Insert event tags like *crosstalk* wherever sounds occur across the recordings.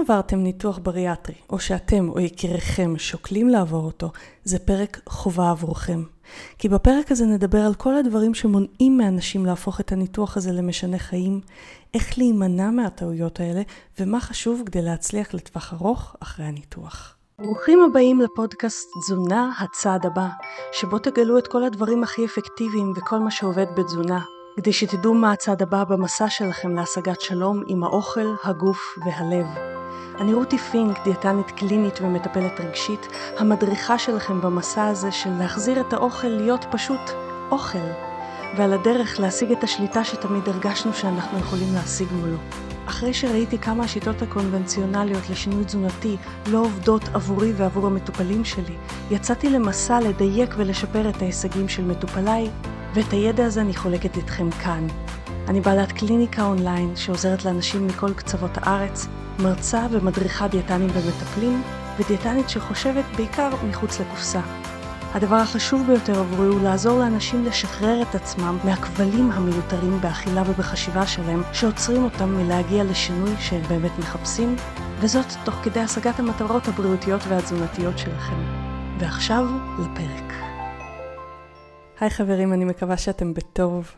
עברתם ניתוח בריאטרי, או שאתם או יקיריכם שוקלים לעבור אותו, זה פרק חובה עבורכם. כי בפרק הזה נדבר על כל הדברים שמונעים מאנשים להפוך את הניתוח הזה למשנה חיים, איך להימנע מהטעויות האלה, ומה חשוב כדי להצליח לטווח ארוך אחרי הניתוח. ברוכים הבאים לפודקאסט תזונה הצעד הבא, שבו תגלו את כל הדברים הכי אפקטיביים וכל מה שעובד בתזונה. כדי שתדעו מה הצעד הבא במסע שלכם להשגת שלום עם האוכל, הגוף והלב. אני רותי פינק, דיאטנית קלינית ומטפלת רגשית, המדריכה שלכם במסע הזה של להחזיר את האוכל להיות פשוט אוכל, ועל הדרך להשיג את השליטה שתמיד הרגשנו שאנחנו יכולים להשיג מולו. אחרי שראיתי כמה השיטות הקונבנציונליות לשינוי תזונתי לא עובדות עבורי ועבור המטופלים שלי, יצאתי למסע לדייק ולשפר את ההישגים של מטופליי ואת הידע הזה אני חולקת איתכם כאן. אני בעלת קליניקה אונליין שעוזרת לאנשים מכל קצוות הארץ, מרצה ומדריכה דיאטנים ומטפלים, ודיאטנית שחושבת בעיקר מחוץ לקופסה. הדבר החשוב ביותר עבורי הוא לעזור לאנשים לשחרר את עצמם מהכבלים המיותרים באכילה ובחשיבה שלהם, שעוצרים אותם מלהגיע לשינוי שהם באמת מחפשים, וזאת תוך כדי השגת המטרות הבריאותיות והתזונתיות שלכם. ועכשיו לפרק. היי חברים, אני מקווה שאתם בטוב.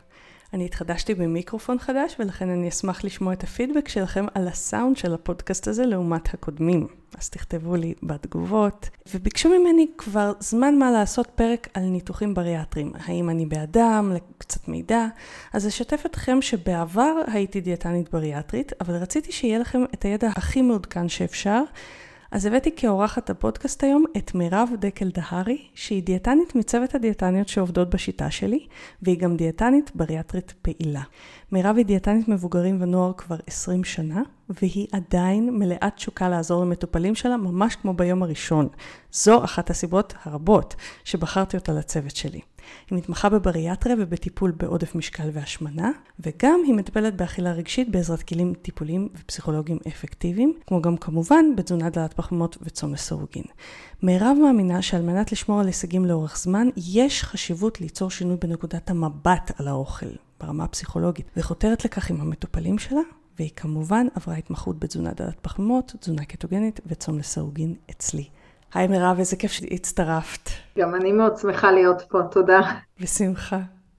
אני התחדשתי במיקרופון חדש ולכן אני אשמח לשמוע את הפידבק שלכם על הסאונד של הפודקאסט הזה לעומת הקודמים. אז תכתבו לי בתגובות. וביקשו ממני כבר זמן מה לעשות פרק על ניתוחים בריאטריים. האם אני באדם, קצת מידע. אז אשתף אתכם שבעבר הייתי דיאטנית בריאטרית, אבל רציתי שיהיה לכם את הידע הכי מעודכן שאפשר. אז הבאתי כאורחת הפודקאסט היום את מירב דקל דהרי, שהיא דיאטנית מצוות הדיאטניות שעובדות בשיטה שלי, והיא גם דיאטנית בריאטרית פעילה. מירב היא דיאטנית מבוגרים ונוער כבר 20 שנה, והיא עדיין מלאת תשוקה לעזור למטופלים שלה, ממש כמו ביום הראשון. זו אחת הסיבות הרבות שבחרתי אותה לצוות שלי. היא מתמחה בבריאטריה ובטיפול בעודף משקל והשמנה, וגם היא מטפלת באכילה רגשית בעזרת כלים טיפוליים ופסיכולוגיים אפקטיביים, כמו גם כמובן בתזונה דלת פחמות וצום לסירוגין. מירב מאמינה שעל מנת לשמור על הישגים לאורך זמן, יש חשיבות ליצור שינוי בנקודת המבט על האוכל, ברמה הפסיכולוגית, וחותרת לכך עם המטופלים שלה, והיא כמובן עברה התמחות בתזונה דלת פחמות, תזונה קטוגנית וצום לסירוגין אצלי. היי מירב, איזה כיף שהצטרפת. גם אני מאוד שמחה להיות פה, תודה. בשמחה.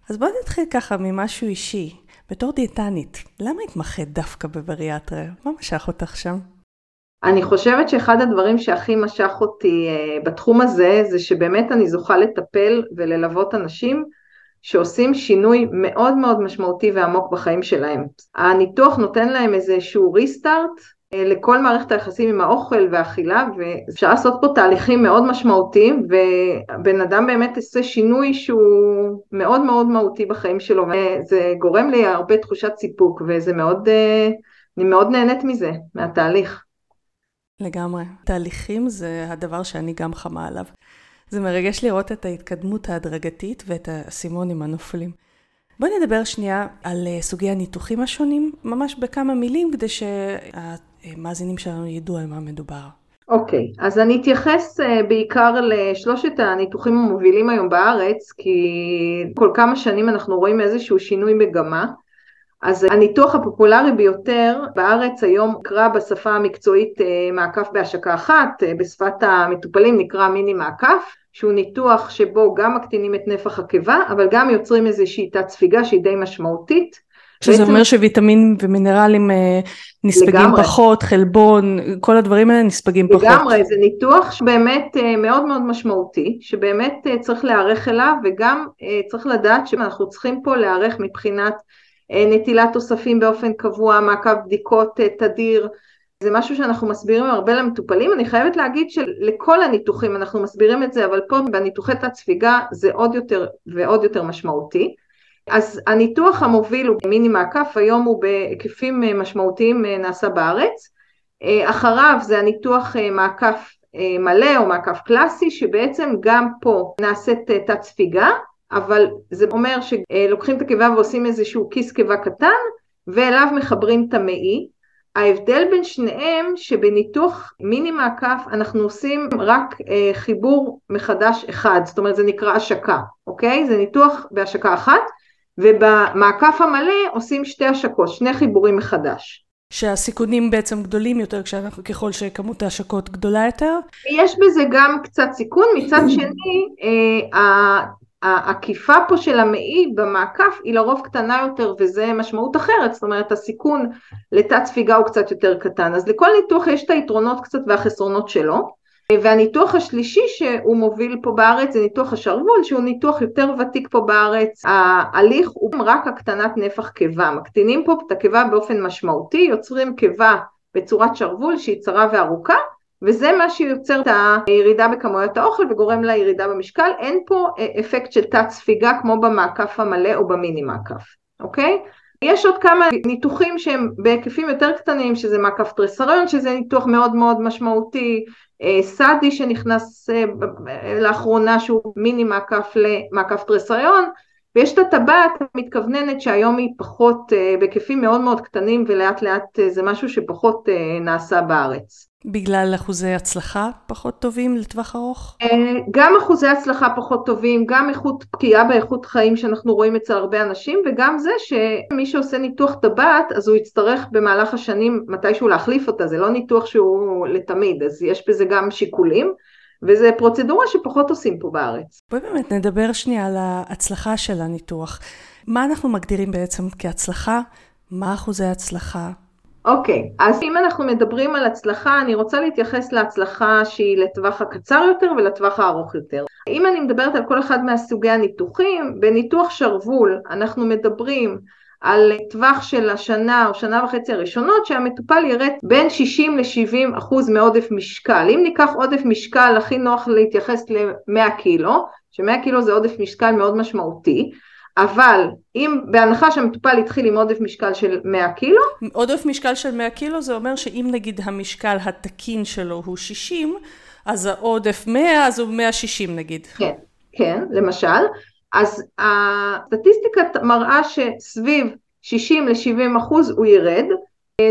אז בואי נתחיל ככה ממשהו אישי. בתור דיאטנית, למה התמחית דווקא בבריאטריה? מה משך אותך שם? אני חושבת שאחד הדברים שהכי משך אותי uh, בתחום הזה, זה שבאמת אני זוכה לטפל וללוות אנשים שעושים שינוי מאוד מאוד משמעותי ועמוק בחיים שלהם. הניתוח נותן להם איזשהו ריסטארט אה, לכל מערכת היחסים עם האוכל והאכילה ואפשר לעשות פה תהליכים מאוד משמעותיים ובן אדם באמת עושה שינוי שהוא מאוד מאוד מהותי בחיים שלו וזה גורם לי הרבה תחושת סיפוק וזה מאוד, אה, אני מאוד נהנית מזה, מהתהליך. לגמרי. תהליכים זה הדבר שאני גם חמה עליו. זה מרגש לראות את ההתקדמות ההדרגתית ואת האסימונים הנופלים. בואי נדבר שנייה על אה, סוגי הניתוחים השונים, ממש בכמה מילים, כדי שהמאזינים שלנו ידעו על מה מדובר. אוקיי, okay, אז אני אתייחס uh, בעיקר לשלושת הניתוחים המובילים היום בארץ, כי כל כמה שנים אנחנו רואים איזשהו שינוי מגמה. אז הניתוח הפופולרי ביותר בארץ היום נקרא בשפה המקצועית uh, מעקף בהשקה אחת, uh, בשפת המטופלים נקרא מיני מעקף. שהוא ניתוח שבו גם מקטינים את נפח הקיבה, אבל גם יוצרים איזושהי תת ספיגה שהיא די משמעותית. שזה. אומר שוויטמין ומינרלים אה, נספגים לגמרי. פחות, חלבון, כל הדברים האלה נספגים לגמרי, פחות. לגמרי, זה ניתוח שבאמת אה, מאוד מאוד משמעותי, שבאמת אה, צריך להיערך אליו, וגם צריך לדעת שאנחנו צריכים פה להיערך מבחינת נטילת תוספים באופן קבוע, מעקב בדיקות תדיר, זה משהו שאנחנו מסבירים הרבה למטופלים, אני חייבת להגיד שלכל הניתוחים אנחנו מסבירים את זה, אבל פה בניתוחי תת ספיגה זה עוד יותר ועוד יותר משמעותי. אז הניתוח המוביל הוא מיני מעקף, היום הוא בהיקפים משמעותיים נעשה בארץ. אחריו זה הניתוח מעקף מלא או מעקף קלאסי, שבעצם גם פה נעשית תת ספיגה, אבל זה אומר שלוקחים את הקיבה ועושים איזשהו כיס קיבה קטן, ואליו מחברים את המעי. ההבדל בין שניהם שבניתוח מיני מעקף אנחנו עושים רק אה, חיבור מחדש אחד, זאת אומרת זה נקרא השקה, אוקיי? זה ניתוח בהשקה אחת ובמעקף המלא עושים שתי השקות, שני חיבורים מחדש. שהסיכונים בעצם גדולים יותר כשאנחנו, ככל שכמות ההשקות גדולה יותר? יש בזה גם קצת סיכון, מצד שני, אה, העקיפה פה של המעי במעקף היא לרוב קטנה יותר וזה משמעות אחרת, זאת אומרת הסיכון לתת ספיגה הוא קצת יותר קטן, אז לכל ניתוח יש את היתרונות קצת והחסרונות שלו, והניתוח השלישי שהוא מוביל פה בארץ זה ניתוח השרוול שהוא ניתוח יותר ותיק פה בארץ, ההליך הוא רק הקטנת נפח קיבה, מקטינים פה את הקיבה באופן משמעותי, יוצרים קיבה בצורת שרוול שהיא צרה וארוכה וזה מה שיוצר את הירידה בכמויות האוכל וגורם לירידה במשקל, אין פה אה, אפקט של תת ספיגה כמו במעקף המלא או במיני מעקף, אוקיי? יש עוד כמה ניתוחים שהם בהיקפים יותר קטנים, שזה מעקף טרסריון, שזה ניתוח מאוד מאוד משמעותי, אה, סאדי שנכנס אה, לאחרונה שהוא מיני מעקף טרסריון, ויש את הטבעת המתכווננת שהיום היא פחות, בהיקפים מאוד מאוד קטנים ולאט לאט זה משהו שפחות נעשה בארץ. בגלל אחוזי הצלחה פחות טובים לטווח ארוך? אה, גם אחוזי הצלחה פחות טובים, גם איכות פגיעה באיכות חיים שאנחנו רואים אצל הרבה אנשים, וגם זה שמי שעושה ניתוח טבעת, אז הוא יצטרך במהלך השנים מתישהו להחליף אותה, זה לא ניתוח שהוא לתמיד, אז יש בזה גם שיקולים. וזו פרוצדורה שפחות עושים פה בארץ. בואי באמת נדבר שנייה על ההצלחה של הניתוח. מה אנחנו מגדירים בעצם כהצלחה? מה אחוזי ההצלחה? אוקיי, okay, אז אם אנחנו מדברים על הצלחה, אני רוצה להתייחס להצלחה שהיא לטווח הקצר יותר ולטווח הארוך יותר. אם אני מדברת על כל אחד מהסוגי הניתוחים, בניתוח שרוול אנחנו מדברים על טווח של השנה או שנה וחצי הראשונות שהמטופל ירד בין 60 ל-70 אחוז מעודף משקל. אם ניקח עודף משקל, הכי נוח להתייחס ל-100 קילו, ש-100 קילו זה עודף משקל מאוד משמעותי, אבל אם בהנחה שהמטופל התחיל עם עודף משקל של 100 קילו עודף משקל של 100 קילו זה אומר שאם נגיד המשקל התקין שלו הוא 60 אז העודף 100 אז הוא 160 נגיד. כן, כן, למשל. אז הסטטיסטיקה מראה שסביב 60 ל-70 אחוז הוא ירד,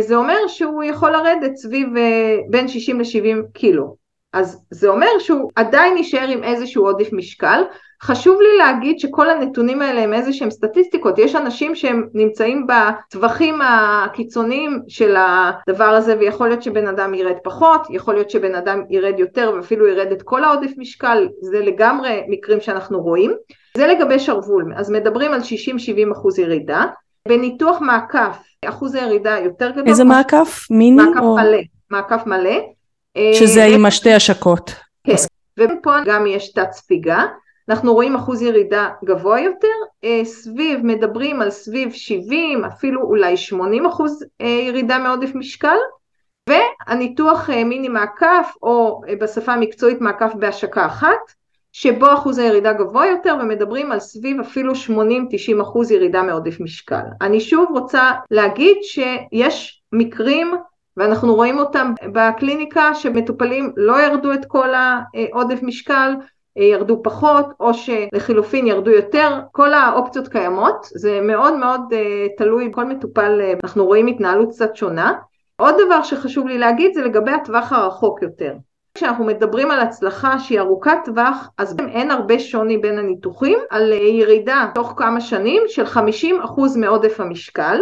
זה אומר שהוא יכול לרדת סביב אה, בין 60 ל-70 קילו. אז זה אומר שהוא עדיין יישאר עם איזשהו עודף משקל. חשוב לי להגיד שכל הנתונים האלה הם איזה שהם סטטיסטיקות, יש אנשים שהם נמצאים בטווחים הקיצוניים של הדבר הזה ויכול להיות שבן אדם ירד פחות, יכול להיות שבן אדם ירד יותר ואפילו ירד את כל העודף משקל, זה לגמרי מקרים שאנחנו רואים. זה לגבי שרוול, אז מדברים על 60-70 אחוז ירידה. בניתוח מעקף, אחוז הירידה יותר גדול. איזה מעקף? מיני? מעקף או... מלא, מעקף מלא. שזה עם השתי השקות. כן, ופה גם יש תת ספיגה, אנחנו רואים אחוז ירידה גבוה יותר, אה, סביב, מדברים על סביב 70, אפילו אולי 80 אחוז אה, ירידה מעודף משקל, והניתוח אה, מיני מעקף, או בשפה המקצועית מעקף בהשקה אחת, שבו אחוז הירידה גבוה יותר ומדברים על סביב אפילו 80-90 אחוז ירידה מעודף משקל. אני שוב רוצה להגיד שיש מקרים ואנחנו רואים אותם בקליניקה שמטופלים לא ירדו את כל העודף משקל, ירדו פחות או שלחילופין ירדו יותר, כל האופציות קיימות, זה מאוד מאוד uh, תלוי, כל מטופל uh, אנחנו רואים התנהלות קצת שונה. עוד דבר שחשוב לי להגיד זה לגבי הטווח הרחוק יותר. כשאנחנו מדברים על הצלחה שהיא ארוכת טווח, אז אין הרבה שוני בין הניתוחים, על ירידה תוך כמה שנים של 50% מעודף המשקל,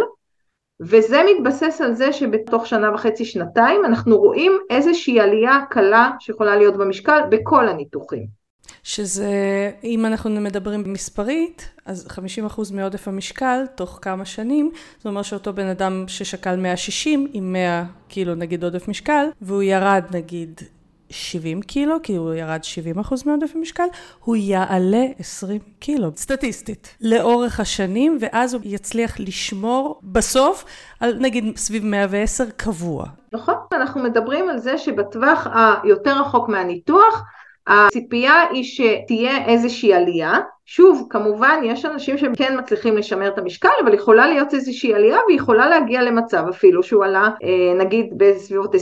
וזה מתבסס על זה שבתוך שנה וחצי שנתיים אנחנו רואים איזושהי עלייה קלה שיכולה להיות במשקל בכל הניתוחים. שזה, אם אנחנו מדברים מספרית, אז 50% מעודף המשקל תוך כמה שנים, זאת אומרת שאותו בן אדם ששקל 160 עם 100 קילו נגיד עודף משקל, והוא ירד נגיד 70 קילו, כי הוא ירד 70 אחוז מעודף המשקל, הוא יעלה 20 קילו, סטטיסטית, לאורך השנים, ואז הוא יצליח לשמור בסוף על נגיד סביב 110 קבוע. נכון, אנחנו מדברים על זה שבטווח היותר רחוק מהניתוח, הציפייה היא שתהיה איזושהי עלייה, שוב כמובן יש אנשים שכן מצליחים לשמר את המשקל אבל יכולה להיות איזושהי עלייה והיא יכולה להגיע למצב אפילו שהוא עלה אה, נגיד בסביבות 20%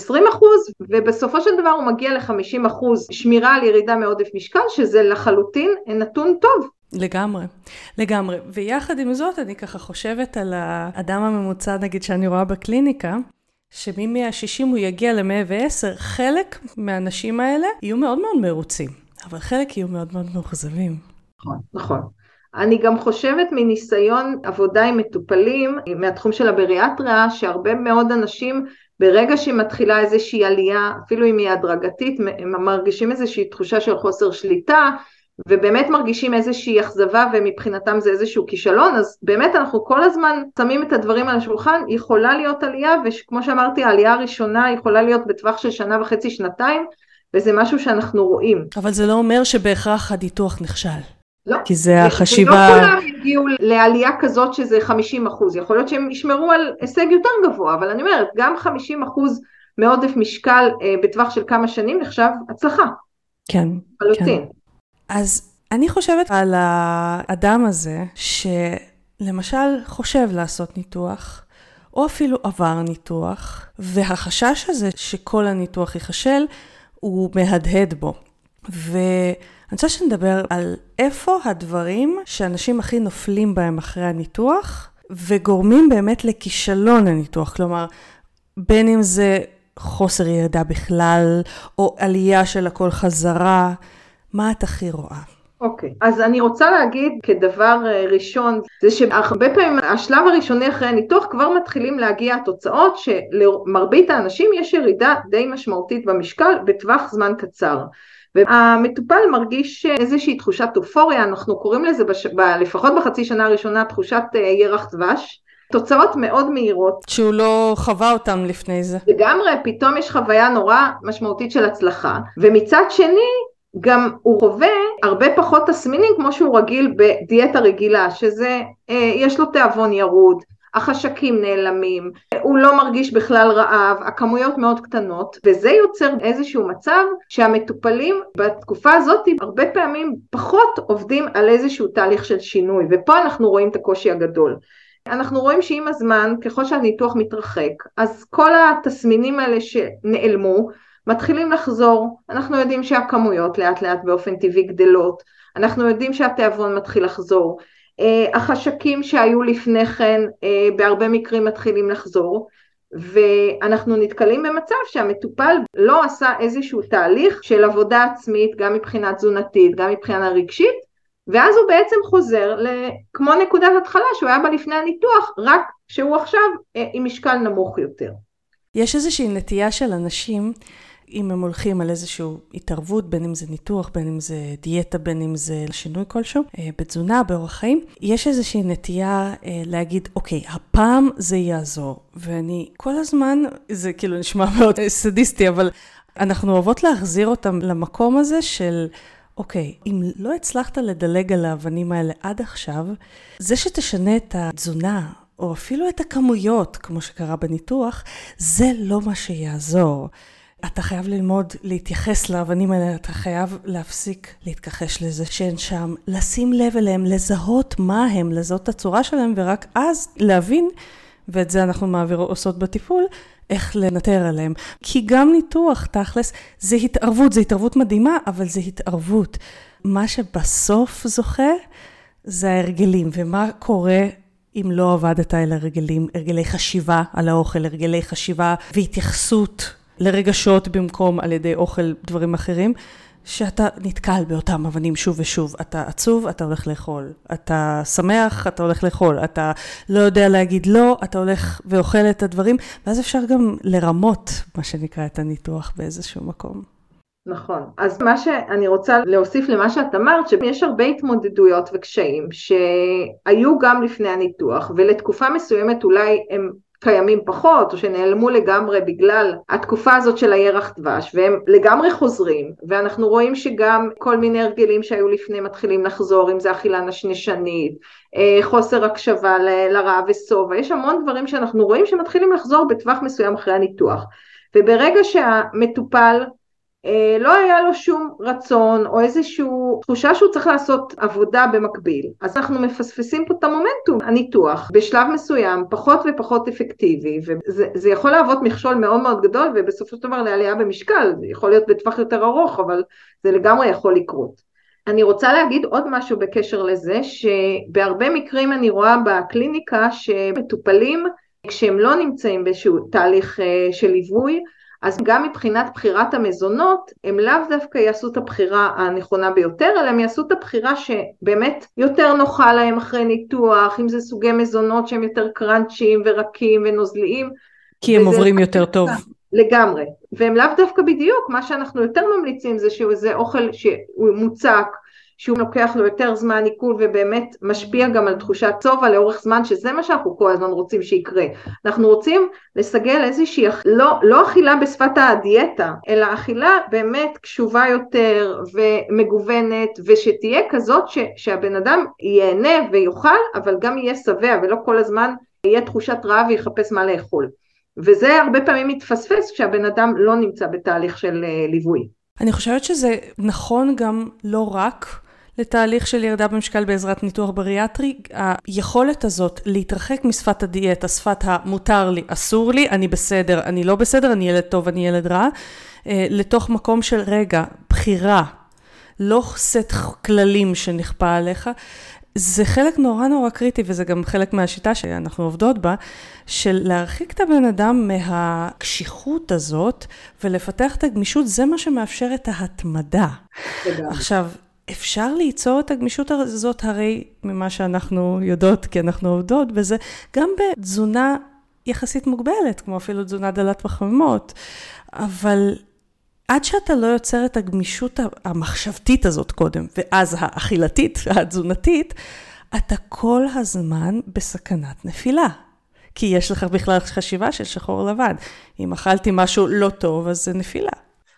ובסופו של דבר הוא מגיע ל-50% שמירה על ירידה מעודף משקל שזה לחלוטין נתון טוב. לגמרי, לגמרי. ויחד עם זאת, אני ככה חושבת על האדם הממוצע, נגיד, שאני רואה בקליניקה, שמ-160 הוא יגיע ל-110, חלק מהאנשים האלה יהיו מאוד מאוד מרוצים, אבל חלק יהיו מאוד מאוד מאוכזבים. נכון, נכון. אני גם חושבת מניסיון עבודה עם מטופלים מהתחום של הבריאטריה, שהרבה מאוד אנשים ברגע שמתחילה איזושהי עלייה, אפילו אם היא הדרגתית, הם מרגישים איזושהי תחושה של חוסר שליטה, ובאמת מרגישים איזושהי אכזבה ומבחינתם זה איזשהו כישלון, אז באמת אנחנו כל הזמן שמים את הדברים על השולחן, יכולה להיות עלייה, וכמו שאמרתי, העלייה הראשונה יכולה להיות בטווח של שנה וחצי, שנתיים, וזה משהו שאנחנו רואים. אבל זה לא אומר שבהכרח הניתוח נכשל. לא. כי זה החשיבה... ולא כולם יגיעו לעלייה כזאת שזה 50 אחוז, יכול להיות שהם ישמרו על הישג יותר גבוה, אבל אני אומרת, גם 50 אחוז מעודף משקל אה, בטווח של כמה שנים נחשב הצלחה. כן, חלוטין. כן. אז אני חושבת על האדם הזה, שלמשל חושב לעשות ניתוח, או אפילו עבר ניתוח, והחשש הזה שכל הניתוח ייכשל, הוא מהדהד בו. ואני רוצה שנדבר על איפה הדברים שאנשים הכי נופלים בהם אחרי הניתוח, וגורמים באמת לכישלון הניתוח. כלומר, בין אם זה חוסר ידע בכלל, או עלייה של הכל חזרה, מה את הכי רואה? אוקיי, okay. אז אני רוצה להגיד כדבר אה, ראשון, זה שהרבה פעמים השלב הראשוני אחרי הניתוח כבר מתחילים להגיע התוצאות שלמרבית האנשים יש ירידה די משמעותית במשקל בטווח זמן קצר. והמטופל מרגיש איזושהי תחושת אופוריה, אנחנו קוראים לזה בש... ב... לפחות בחצי שנה הראשונה תחושת אה, ירח דבש. תוצאות מאוד מהירות. שהוא לא חווה אותם לפני זה. לגמרי, פתאום יש חוויה נורא משמעותית של הצלחה. ומצד שני, גם הוא חווה הרבה פחות תסמינים כמו שהוא רגיל בדיאטה רגילה, שזה, אה, יש לו תיאבון ירוד, החשקים נעלמים, הוא לא מרגיש בכלל רעב, הכמויות מאוד קטנות, וזה יוצר איזשהו מצב שהמטופלים בתקופה הזאת הרבה פעמים פחות עובדים על איזשהו תהליך של שינוי, ופה אנחנו רואים את הקושי הגדול. אנחנו רואים שעם הזמן, ככל שהניתוח מתרחק, אז כל התסמינים האלה שנעלמו, מתחילים לחזור, אנחנו יודעים שהכמויות לאט לאט באופן טבעי גדלות, אנחנו יודעים שהתיאבון מתחיל לחזור, אה, החשקים שהיו לפני כן אה, בהרבה מקרים מתחילים לחזור, ואנחנו נתקלים במצב שהמטופל לא עשה איזשהו תהליך של עבודה עצמית גם מבחינה תזונתית, גם מבחינה רגשית, ואז הוא בעצם חוזר כמו נקודת התחלה שהוא היה בה לפני הניתוח, רק שהוא עכשיו אה, עם משקל נמוך יותר. יש איזושהי נטייה של אנשים אם הם הולכים על איזושהי התערבות, בין אם זה ניתוח, בין אם זה דיאטה, בין אם זה שינוי כלשהו, אה, בתזונה, באורח חיים, יש איזושהי נטייה אה, להגיד, אוקיי, הפעם זה יעזור. ואני כל הזמן, זה כאילו נשמע *laughs* מאוד סדיסטי, אבל אנחנו אוהבות להחזיר אותם למקום הזה של... אוקיי, אם לא הצלחת לדלג על האבנים האלה עד עכשיו, זה שתשנה את התזונה, או אפילו את הכמויות, כמו שקרה בניתוח, זה לא מה שיעזור. אתה חייב ללמוד להתייחס לאבנים האלה, אתה חייב להפסיק להתכחש לזה שהן שם, לשים לב אליהם, לזהות מה הם, לזהות את הצורה שלהם, ורק אז להבין, ואת זה אנחנו מעביר, עושות בטיפול, איך לנטר עליהם. כי גם ניתוח, תכלס, זה התערבות, זה התערבות מדהימה, אבל זה התערבות. מה שבסוף זוכה, זה ההרגלים, ומה קורה אם לא עבדת על הרגלים, הרגלי חשיבה על האוכל, הרגלי חשיבה והתייחסות לרגשות במקום על ידי אוכל דברים אחרים, שאתה נתקל באותם אבנים שוב ושוב. אתה עצוב, אתה הולך לאכול. אתה שמח, אתה הולך לאכול. אתה לא יודע להגיד לא, אתה הולך ואוכל את הדברים, ואז אפשר גם לרמות, מה שנקרא, את הניתוח באיזשהו מקום. נכון. אז מה שאני רוצה להוסיף למה שאת אמרת, שיש הרבה התמודדויות וקשיים שהיו גם לפני הניתוח, ולתקופה מסוימת אולי הם קיימים פחות או שנעלמו לגמרי בגלל התקופה הזאת של הירח דבש והם לגמרי חוזרים ואנחנו רואים שגם כל מיני הרגלים שהיו לפני מתחילים לחזור אם זה אכילה נשנשנית, אה, חוסר הקשבה לרע ושובע, יש המון דברים שאנחנו רואים שמתחילים לחזור בטווח מסוים אחרי הניתוח. וברגע שהמטופל לא היה לו שום רצון או איזושהי תחושה שהוא צריך לעשות עבודה במקביל. אז אנחנו מפספסים פה את המומנטום, הניתוח בשלב מסוים פחות ופחות אפקטיבי וזה יכול להוות מכשול מאוד מאוד גדול ובסופו של דבר לעלייה במשקל, זה יכול להיות בטווח יותר ארוך אבל זה לגמרי יכול לקרות. אני רוצה להגיד עוד משהו בקשר לזה שבהרבה מקרים אני רואה בקליניקה שמטופלים כשהם לא נמצאים באיזשהו תהליך אה, של ליווי אז גם מבחינת בחירת המזונות, הם לאו דווקא יעשו את הבחירה הנכונה ביותר, אלא הם יעשו את הבחירה שבאמת יותר נוחה להם אחרי ניתוח, אם זה סוגי מזונות שהם יותר קראנצ'יים ורקים ונוזליים. כי הם עוברים יותר טוב. לגמרי, והם לאו דווקא בדיוק, מה שאנחנו יותר ממליצים זה שזה אוכל שהוא מוצק, שהוא לוקח לו יותר זמן עיכול ובאמת משפיע גם על תחושת שובע לאורך זמן, שזה מה שאנחנו כל הזמן רוצים שיקרה. אנחנו רוצים לסגל איזושהי, לא, לא אכילה בשפת הדיאטה, אלא אכילה באמת קשובה יותר ומגוונת, ושתהיה כזאת ש, שהבן אדם ייהנה ויאכל, אבל גם יהיה שבע ולא כל הזמן יהיה תחושת רעב ויחפש מה לאכול. וזה הרבה פעמים מתפספס כשהבן אדם לא נמצא בתהליך של אה, ליווי. אני חושבת שזה נכון גם לא רק לתהליך של ירידה במשקל בעזרת ניתוח בריאטרי. היכולת הזאת להתרחק משפת הדיאטה, שפת המותר לי, אסור לי, אני בסדר, אני לא בסדר, אני ילד טוב, אני ילד רע, אה, לתוך מקום של רגע, בחירה, לא סט כללים שנכפה עליך. זה חלק נורא נורא קריטי, וזה גם חלק מהשיטה שאנחנו עובדות בה, של להרחיק את הבן אדם מהקשיחות הזאת ולפתח את הגמישות, זה מה שמאפשר את ההתמדה. עכשיו, אפשר ליצור את הגמישות הזאת הרי ממה שאנחנו יודעות, כי אנחנו עובדות בזה, גם בתזונה יחסית מוגבלת, כמו אפילו תזונה דלת פחמימות, אבל עד שאתה לא יוצר את הגמישות המחשבתית הזאת קודם, ואז האכילתית, התזונתית, אתה כל הזמן בסכנת נפילה. כי יש לך בכלל חשיבה של שחור לבן. אם אכלתי משהו לא טוב, אז זה נפילה.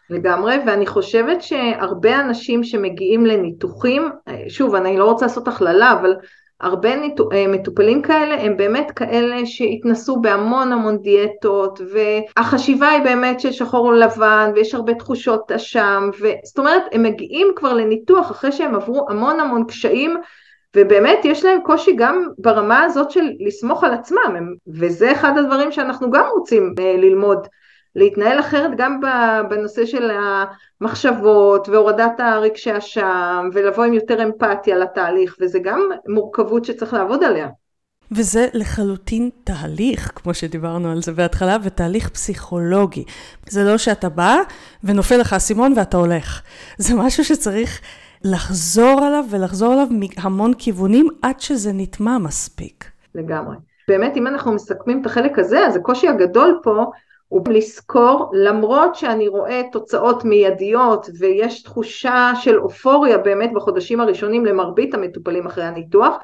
לגמרי, ואני חושבת שהרבה אנשים שמגיעים לניתוחים, שוב, אני לא רוצה לעשות הכללה, אבל הרבה אה, מטופלים כאלה הם באמת כאלה שהתנסו בהמון המון דיאטות והחשיבה היא באמת של שחור לבן ויש הרבה תחושות אשם זאת אומרת הם מגיעים כבר לניתוח אחרי שהם עברו המון המון קשיים ובאמת יש להם קושי גם ברמה הזאת של לסמוך על עצמם וזה אחד הדברים שאנחנו גם רוצים אה, ללמוד להתנהל אחרת גם בנושא של המחשבות והורדת הרגשי אשם ולבוא עם יותר אמפתיה לתהליך וזה גם מורכבות שצריך לעבוד עליה. וזה לחלוטין תהליך, כמו שדיברנו על זה בהתחלה, ותהליך פסיכולוגי. זה לא שאתה בא ונופל לך אסימון ואתה הולך. זה משהו שצריך לחזור עליו ולחזור עליו מהמון כיוונים עד שזה נטמע מספיק. לגמרי. באמת, אם אנחנו מסכמים את החלק הזה, אז הקושי הגדול פה הוא לזכור למרות שאני רואה תוצאות מיידיות ויש תחושה של אופוריה באמת בחודשים הראשונים למרבית המטופלים אחרי הניתוח,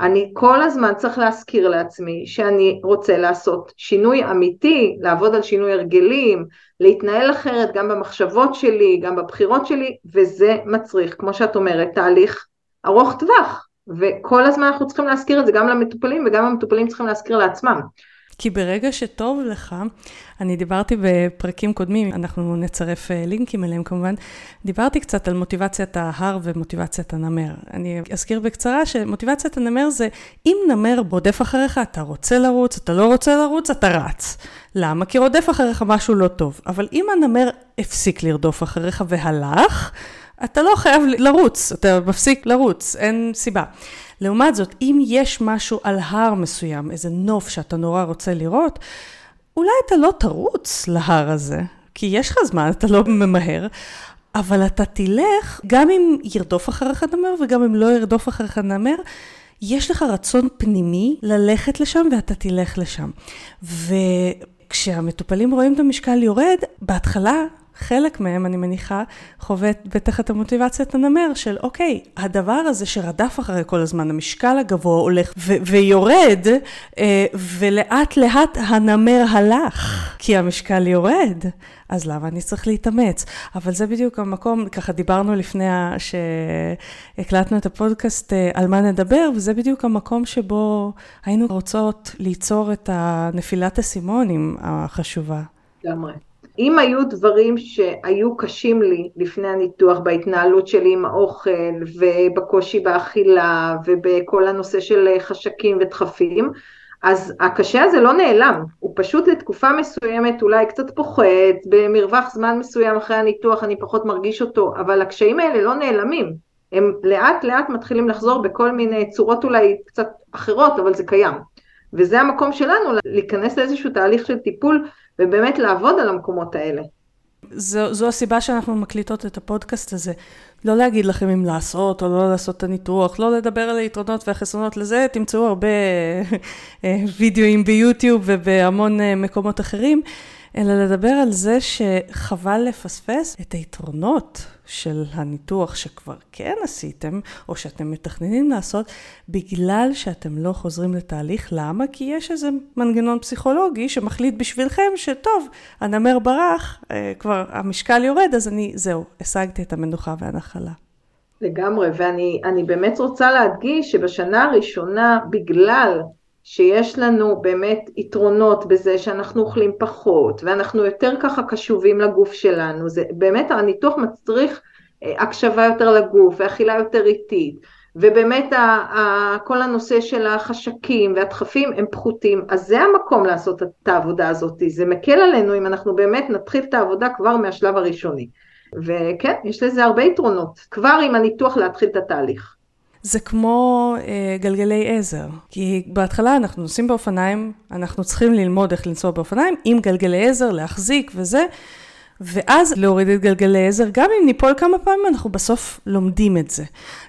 אני כל הזמן צריך להזכיר לעצמי שאני רוצה לעשות שינוי אמיתי, לעבוד על שינוי הרגלים, להתנהל אחרת גם במחשבות שלי, גם בבחירות שלי, וזה מצריך, כמו שאת אומרת, תהליך ארוך טווח, וכל הזמן אנחנו צריכים להזכיר את זה גם למטופלים וגם המטופלים צריכים להזכיר לעצמם. כי ברגע שטוב לך, אני דיברתי בפרקים קודמים, אנחנו נצרף אה, לינקים אליהם כמובן, דיברתי קצת על מוטיבציית ההר ומוטיבציית הנמר. אני אזכיר בקצרה שמוטיבציית הנמר זה, אם נמר בודף אחריך, אתה רוצה לרוץ, אתה לא רוצה לרוץ, אתה רץ. למה? כי רודף אחריך משהו לא טוב. אבל אם הנמר הפסיק לרדוף אחריך והלך, אתה לא חייב לרוץ, אתה מפסיק לרוץ, אין סיבה. לעומת זאת, אם יש משהו על הר מסוים, איזה נוף שאתה נורא רוצה לראות, אולי אתה לא תרוץ להר הזה, כי יש לך זמן, אתה לא ממהר, אבל אתה תלך, גם אם ירדוף אחריך נמר וגם אם לא ירדוף אחריך נמר, יש לך רצון פנימי ללכת לשם ואתה תלך לשם. וכשהמטופלים רואים את המשקל יורד, בהתחלה חלק מהם, אני מניחה, חווה בטח את המוטיבציית הנמר של אוקיי, הדבר הזה שרדף אחרי כל הזמן, המשקל הגבוה הולך ו- ויורד, אה, ולאט לאט הנמר הלך, כי המשקל יורד. אז למה אני צריך להתאמץ? אבל זה בדיוק המקום, ככה דיברנו לפני שהקלטנו את הפודקאסט אה, על מה נדבר, וזה בדיוק המקום שבו היינו רוצות ליצור את נפילת הסימונים החשובה. לגמרי. אם היו דברים שהיו קשים לי לפני הניתוח בהתנהלות שלי עם האוכל ובקושי באכילה ובכל הנושא של חשקים ודחפים, אז הקשה הזה לא נעלם, הוא פשוט לתקופה מסוימת אולי קצת פוחת, במרווח זמן מסוים אחרי הניתוח אני פחות מרגיש אותו, אבל הקשיים האלה לא נעלמים, הם לאט לאט מתחילים לחזור בכל מיני צורות אולי קצת אחרות, אבל זה קיים. וזה המקום שלנו להיכנס לאיזשהו תהליך של טיפול ובאמת לעבוד על המקומות האלה. זו, זו הסיבה שאנחנו מקליטות את הפודקאסט הזה. לא להגיד לכם אם לעשות או לא לעשות את הניתוח, לא לדבר על היתרונות והחסרונות לזה, תמצאו הרבה אה, וידאוים ביוטיוב ובהמון אה, מקומות אחרים. אלא לדבר על זה שחבל לפספס את היתרונות של הניתוח שכבר כן עשיתם, או שאתם מתכננים לעשות, בגלל שאתם לא חוזרים לתהליך. למה? כי יש איזה מנגנון פסיכולוגי שמחליט בשבילכם שטוב, הנמר ברח, אה, כבר המשקל יורד, אז אני, זהו, השגתי את המנוחה והנחלה. לגמרי, ואני באמת רוצה להדגיש שבשנה הראשונה, בגלל שיש לנו באמת יתרונות בזה שאנחנו אוכלים פחות ואנחנו יותר ככה קשובים לגוף שלנו, זה באמת הניתוח מצריך אה, הקשבה יותר לגוף ואכילה יותר איטית ובאמת ה, ה, כל הנושא של החשקים והדחפים הם פחותים, אז זה המקום לעשות את העבודה הזאת, זה מקל עלינו אם אנחנו באמת נתחיל את העבודה כבר מהשלב הראשוני. וכן, יש לזה הרבה יתרונות, כבר עם הניתוח להתחיל את התהליך. זה כמו אה, גלגלי עזר. כי בהתחלה אנחנו נוסעים באופניים, אנחנו צריכים ללמוד איך לנסוע באופניים עם גלגלי עזר, להחזיק וזה, ואז להוריד את גלגלי עזר, גם אם ניפול כמה פעמים, אנחנו בסוף לומדים את זה.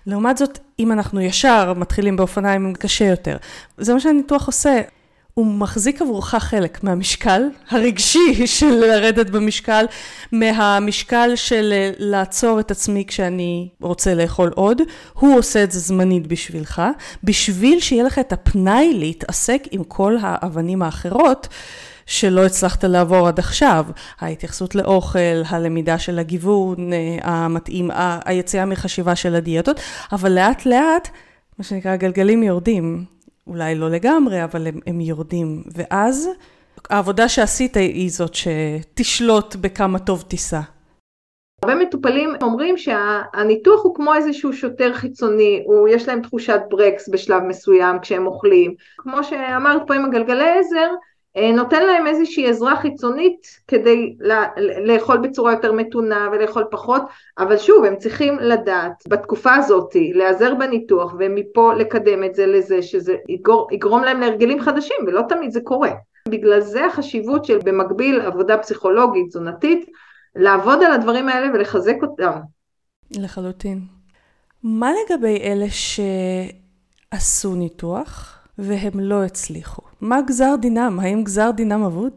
לעומת זאת, אם אנחנו ישר מתחילים באופניים, קשה יותר. זה מה שהניתוח עושה. הוא מחזיק עבורך חלק מהמשקל הרגשי *laughs* של לרדת במשקל, מהמשקל של אה, לעצור את עצמי כשאני רוצה לאכול עוד, הוא עושה את זה זמנית בשבילך, בשביל שיהיה לך את הפנאי להתעסק עם כל האבנים האחרות. שלא הצלחת לעבור עד עכשיו, ההתייחסות לאוכל, הלמידה של הגיוון אה, המתאים, היציאה מחשיבה של הדיאטות, אבל לאט לאט, מה שנקרא, הגלגלים יורדים. אולי לא לגמרי, אבל הם, הם יורדים. ואז העבודה שעשית היא זאת שתשלוט בכמה טוב תיסע. הרבה מטופלים אומרים שהניתוח הוא כמו איזשהו שוטר חיצוני, הוא, יש להם תחושת ברקס בשלב מסוים כשהם אוכלים. כמו שאמרת פה עם הגלגלי עזר, נותן להם איזושהי עזרה חיצונית כדי לאכול בצורה יותר מתונה ולאכול פחות, אבל שוב, הם צריכים לדעת בתקופה הזאת להיעזר בניתוח ומפה לקדם את זה לזה שזה יגור, יגרום להם להרגלים חדשים ולא תמיד זה קורה. בגלל זה החשיבות של במקביל עבודה פסיכולוגית, תזונתית, לעבוד על הדברים האלה ולחזק אותם. לחלוטין. מה לגבי אלה שעשו ניתוח? והם לא הצליחו. מה גזר דינם? האם גזר דינם אבוד?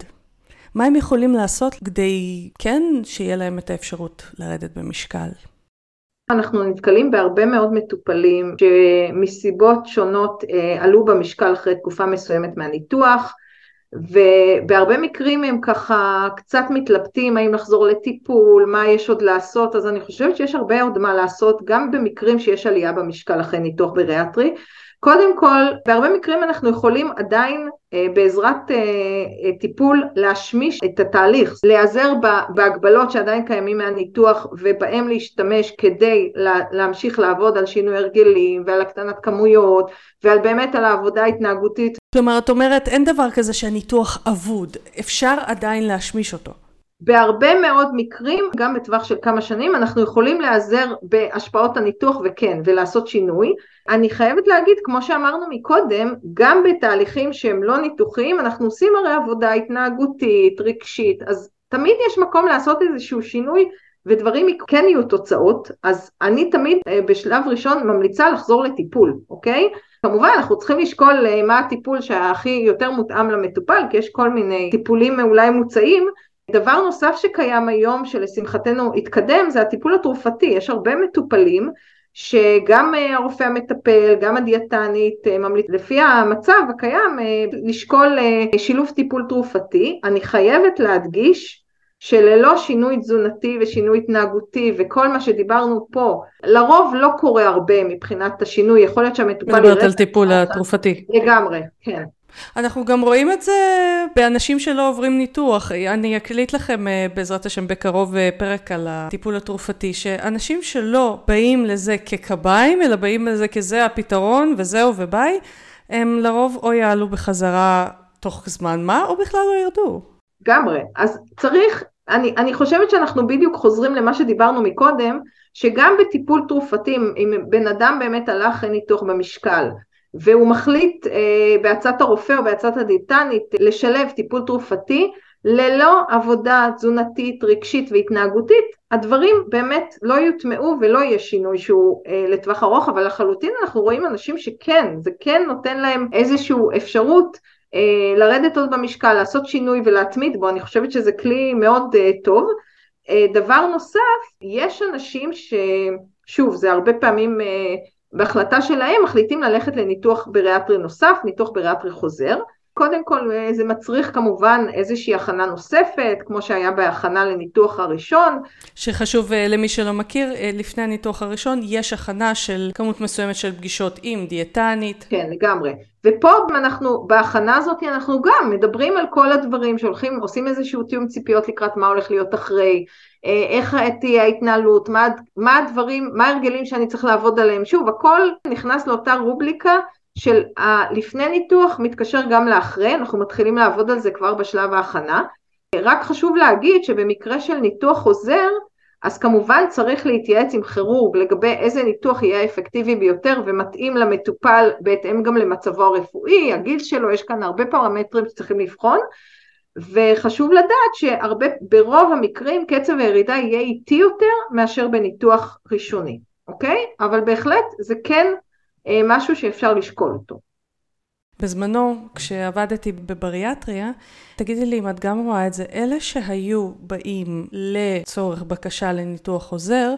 מה הם יכולים לעשות כדי כן שיהיה להם את האפשרות לרדת במשקל? אנחנו נתקלים בהרבה מאוד מטופלים שמסיבות שונות אה, עלו במשקל אחרי תקופה מסוימת מהניתוח ובהרבה מקרים הם ככה קצת מתלבטים האם לחזור לטיפול, מה יש עוד לעשות, אז אני חושבת שיש הרבה עוד מה לעשות גם במקרים שיש עלייה במשקל אחרי ניתוח בריאטרי קודם כל, בהרבה מקרים אנחנו יכולים עדיין אה, בעזרת אה, אה, טיפול להשמיש את התהליך, להיעזר בהגבלות שעדיין קיימים מהניתוח ובהם להשתמש כדי לה, להמשיך לעבוד על שינוי הרגלים ועל הקטנת כמויות ועל באמת על העבודה ההתנהגותית. כלומר, את אומרת אין דבר כזה שהניתוח אבוד, אפשר עדיין להשמיש אותו. בהרבה מאוד מקרים, גם בטווח של כמה שנים, אנחנו יכולים להיעזר בהשפעות הניתוח וכן, ולעשות שינוי. אני חייבת להגיד, כמו שאמרנו מקודם, גם בתהליכים שהם לא ניתוחיים, אנחנו עושים הרי עבודה התנהגותית, רגשית, אז תמיד יש מקום לעשות איזשהו שינוי ודברים כן יהיו תוצאות, אז אני תמיד אה, בשלב ראשון ממליצה לחזור לטיפול, אוקיי? כמובן אנחנו צריכים לשקול אה, מה הטיפול שהכי יותר מותאם למטופל, כי יש כל מיני טיפולים אולי מוצעים, דבר נוסף שקיים היום שלשמחתנו התקדם זה הטיפול התרופתי, יש הרבה מטופלים שגם אה, הרופא המטפל, גם הדיאטנית אה, ממליץ לפי המצב הקיים אה, לשקול שילוב טיפול תרופתי. אני חייבת להדגיש שללא שינוי תזונתי ושינוי התנהגותי וכל מה שדיברנו פה, לרוב לא קורה הרבה מבחינת השינוי, יכול להיות שהמטופל... מדברת על טיפול התרופתי. לגמרי, כן. אנחנו גם רואים את זה באנשים שלא עוברים ניתוח. אני אקליט לכם אה, בעזרת השם בקרוב אה, פרק על הטיפול התרופתי, שאנשים שלא באים לזה כקביים, אלא באים לזה כזה הפתרון וזהו וביי, הם לרוב או יעלו בחזרה תוך זמן מה, או בכלל לא ירדו. לגמרי. אז צריך, אני, אני חושבת שאנחנו בדיוק חוזרים למה שדיברנו מקודם, שגם בטיפול תרופתי, אם בן אדם באמת הלך ניתוח במשקל, והוא מחליט אה, בעצת הרופא או בעצת הדיאטנית לשלב טיפול תרופתי ללא עבודה תזונתית, רגשית והתנהגותית, הדברים באמת לא יוטמעו ולא יהיה שינוי שהוא אה, לטווח ארוך, אבל לחלוטין אנחנו רואים אנשים שכן, זה כן נותן להם איזושהי אפשרות אה, לרדת עוד במשקל, לעשות שינוי ולהתמיד בו, אני חושבת שזה כלי מאוד אה, טוב. אה, דבר נוסף, יש אנשים ששוב, זה הרבה פעמים אה, בהחלטה שלהם מחליטים ללכת לניתוח בריאטרי נוסף, ניתוח בריאטרי חוזר. קודם כל זה מצריך כמובן איזושהי הכנה נוספת, כמו שהיה בהכנה לניתוח הראשון. שחשוב אה, למי שלא מכיר, אה, לפני הניתוח הראשון יש הכנה של כמות מסוימת של פגישות עם דיאטנית. כן, לגמרי. ופה אנחנו, בהכנה הזאת אנחנו גם מדברים על כל הדברים שהולכים, עושים איזשהו תיאום ציפיות לקראת מה הולך להיות אחרי, איך תהיה ההתנהלות, מה, מה הדברים, מה ההרגלים שאני צריך לעבוד עליהם. שוב, הכל נכנס לאותה רובליקה של הלפני ניתוח מתקשר גם לאחרי, אנחנו מתחילים לעבוד על זה כבר בשלב ההכנה. רק חשוב להגיד שבמקרה של ניתוח חוזר, אז כמובן צריך להתייעץ עם כירורג לגבי איזה ניתוח יהיה אפקטיבי ביותר ומתאים למטופל בהתאם גם למצבו הרפואי, הגיל שלו, יש כאן הרבה פרמטרים שצריכים לבחון, וחשוב לדעת שהרבה, ברוב המקרים קצב הירידה יהיה איטי יותר מאשר בניתוח ראשוני, אוקיי? אבל בהחלט זה כן אה, משהו שאפשר לשקול אותו. בזמנו, כשעבדתי בבריאטריה, תגידי לי אם את גם רואה את זה, אלה שהיו באים לצורך בקשה לניתוח חוזר,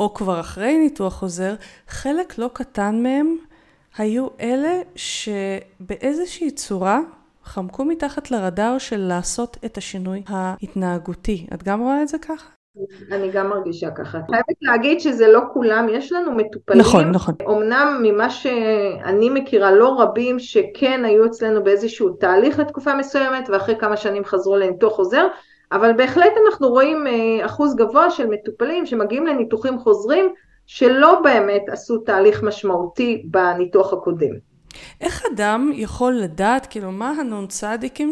או כבר אחרי ניתוח חוזר, חלק לא קטן מהם היו אלה שבאיזושהי צורה חמקו מתחת לרדאר של לעשות את השינוי ההתנהגותי. את גם רואה את זה ככה? אני גם מרגישה ככה. חייבת להגיד שזה לא כולם, יש לנו מטופלים. נכון, נכון. אמנם ממה שאני מכירה, לא רבים שכן היו אצלנו באיזשהו תהליך לתקופה מסוימת, ואחרי כמה שנים חזרו לניתוח חוזר, אבל בהחלט אנחנו רואים אה, אחוז גבוה של מטופלים שמגיעים לניתוחים חוזרים, שלא באמת עשו תהליך משמעותי בניתוח הקודם. איך אדם יכול לדעת, כאילו, מה הנ"צ